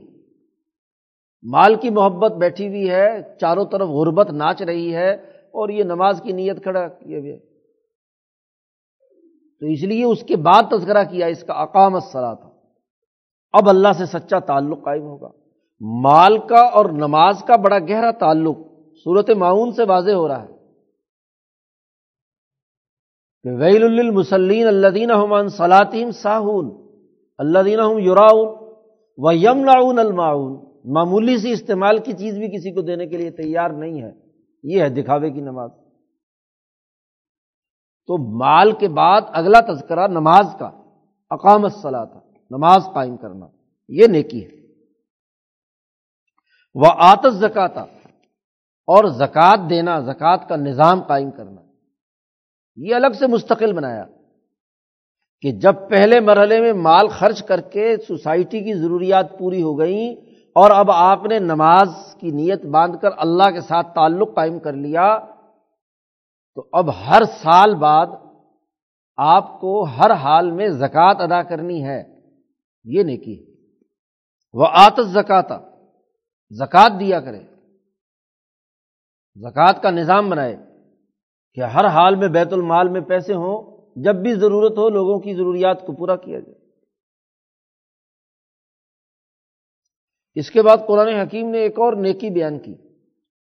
مال کی محبت بیٹھی ہوئی ہے، چاروں طرف غربت ناچ رہی ہے، اور یہ نماز کی نیت کھڑا کیے ہوئے تو اس لیے اس کے بعد تذکرہ کیا، اس کا اقامت سرا تھا اب اللہ سے سچا تعلق قائم ہوگا۔ مال کا اور نماز کا بڑا گہرا تعلق صورت معاون سے واضح ہو رہا ہے۔ کہ ویل المسلین اللہ دین سلاطین ساہون اللہ دین یوراؤن و یم المعاون معمولی سی استعمال کی چیز بھی کسی کو دینے کے لیے تیار نہیں ہے۔ یہ ہے دکھاوے کی نماز۔ تو مال کے بعد اگلا تذکرہ نماز کا اقامت صلاح تھا نماز قائم کرنا۔ یہ نیکی ہے۔ وہ آتس زکاتا اور زکوٰۃ دینا زکوٰۃ کا نظام قائم کرنا۔ یہ الگ سے مستقل بنایا کہ جب پہلے مرحلے میں مال خرچ کر کے سوسائٹی کی ضروریات پوری ہو گئیں اور اب آپ نے نماز کی نیت باندھ کر اللہ کے ساتھ تعلق قائم کر لیا، تو اب ہر سال بعد آپ کو ہر حال میں زکوٰۃ ادا کرنی ہے۔ یہ نیکی وہ آتس زکاتا زکوٰۃ دیا کرے زکوٰۃ کا نظام بنائے کہ ہر حال میں بیت المال میں پیسے ہوں، جب بھی ضرورت ہو لوگوں کی ضروریات کو پورا کیا جائے۔ اس کے بعد قرآن حکیم نے ایک اور نیکی بیان کی۔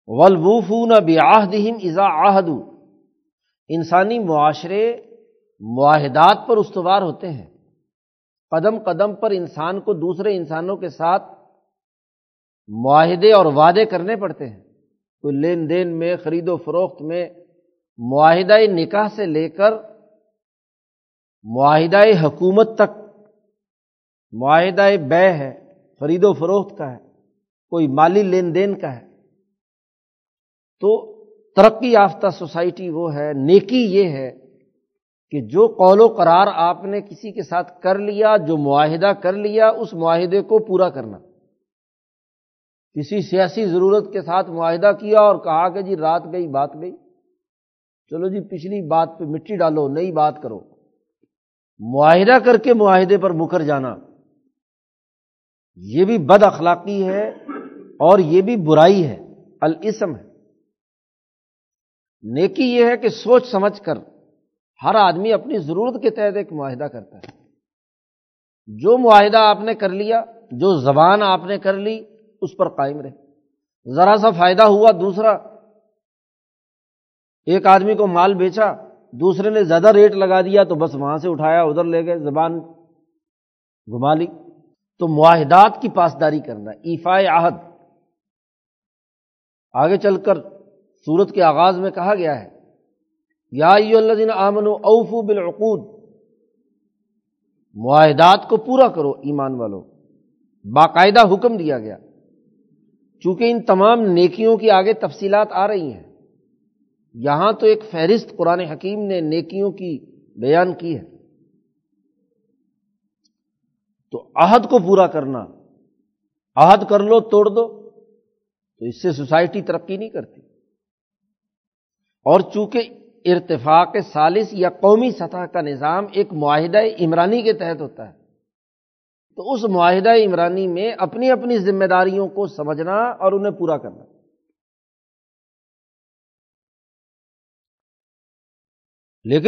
ولوفون بیاہدہم ازا آہدو انسانی معاشرے معاہدات پر استوار ہوتے ہیں۔ قدم قدم پر انسان کو دوسرے انسانوں کے ساتھ معاہدے اور وعدے کرنے پڑتے ہیں۔ کوئی لین دین میں، خرید و فروخت میں معاہدہ نکاح سے لے کر معاہدہ حکومت تک معاہدہ بے ہے خرید و فروخت کا ہے، کوئی مالی لین دین کا ہے۔ تو ترقی یافتہ سوسائٹی وہ ہے، نیکی یہ ہے کہ جو قول و قرار آپ نے کسی کے ساتھ کر لیا، جو معاہدہ کر لیا، اس معاہدے کو پورا کرنا۔ کسی سیاسی ضرورت کے ساتھ معاہدہ کیا اور کہا کہ جی رات گئی، بات گئی۔ چلو جی پچھلی بات پہ مٹی ڈالو، نئی بات کرو۔ معاہدہ کر کے معاہدے پر مکر جانا۔ یہ بھی بد اخلاقی ہے اور یہ بھی برائی ہے۔ الاسم ہے۔ نیکی یہ ہے کہ سوچ سمجھ کر ہر آدمی اپنی ضرورت کے تحت ایک معاہدہ کرتا ہے۔ جو معاہدہ آپ نے کر لیا، جو زبان آپ نے کر لی، اس پر قائم رہے۔ ذرا سا فائدہ ہوا، دوسرا ایک آدمی کو مال بیچا، دوسرے نے زیادہ ریٹ لگا دیا تو بس وہاں سے اٹھایا، ادھر لے گئے، زبان گھما لی۔ تو معاہدات کی پاسداری کرنا ایفا عہد۔ آگے چل کر سورت کے آغاز میں کہا گیا ہے، یا اللہ آمن اوفو بالعقود۔ معاہدات کو پورا کرو ایمان والو باقاعدہ حکم دیا گیا۔ چونکہ ان تمام نیکیوں کی آگے تفصیلات آ رہی ہیں۔ یہاں تو ایک فہرست قرآن حکیم نے نیکیوں کی بیان کی ہے۔ تو عہد کو پورا کرنا، عہد کر لو، توڑ دو، تو اس سے سوسائٹی ترقی نہیں کرتی۔ اور چونکہ ارتفاق سالس یا قومی سطح کا نظام ایک معاہدہ عمرانی کے تحت ہوتا ہے، تو اس معاہدہ عمرانی میں اپنی اپنی ذمہ داریوں کو سمجھنا اور انہیں پورا کرنا۔ لیکن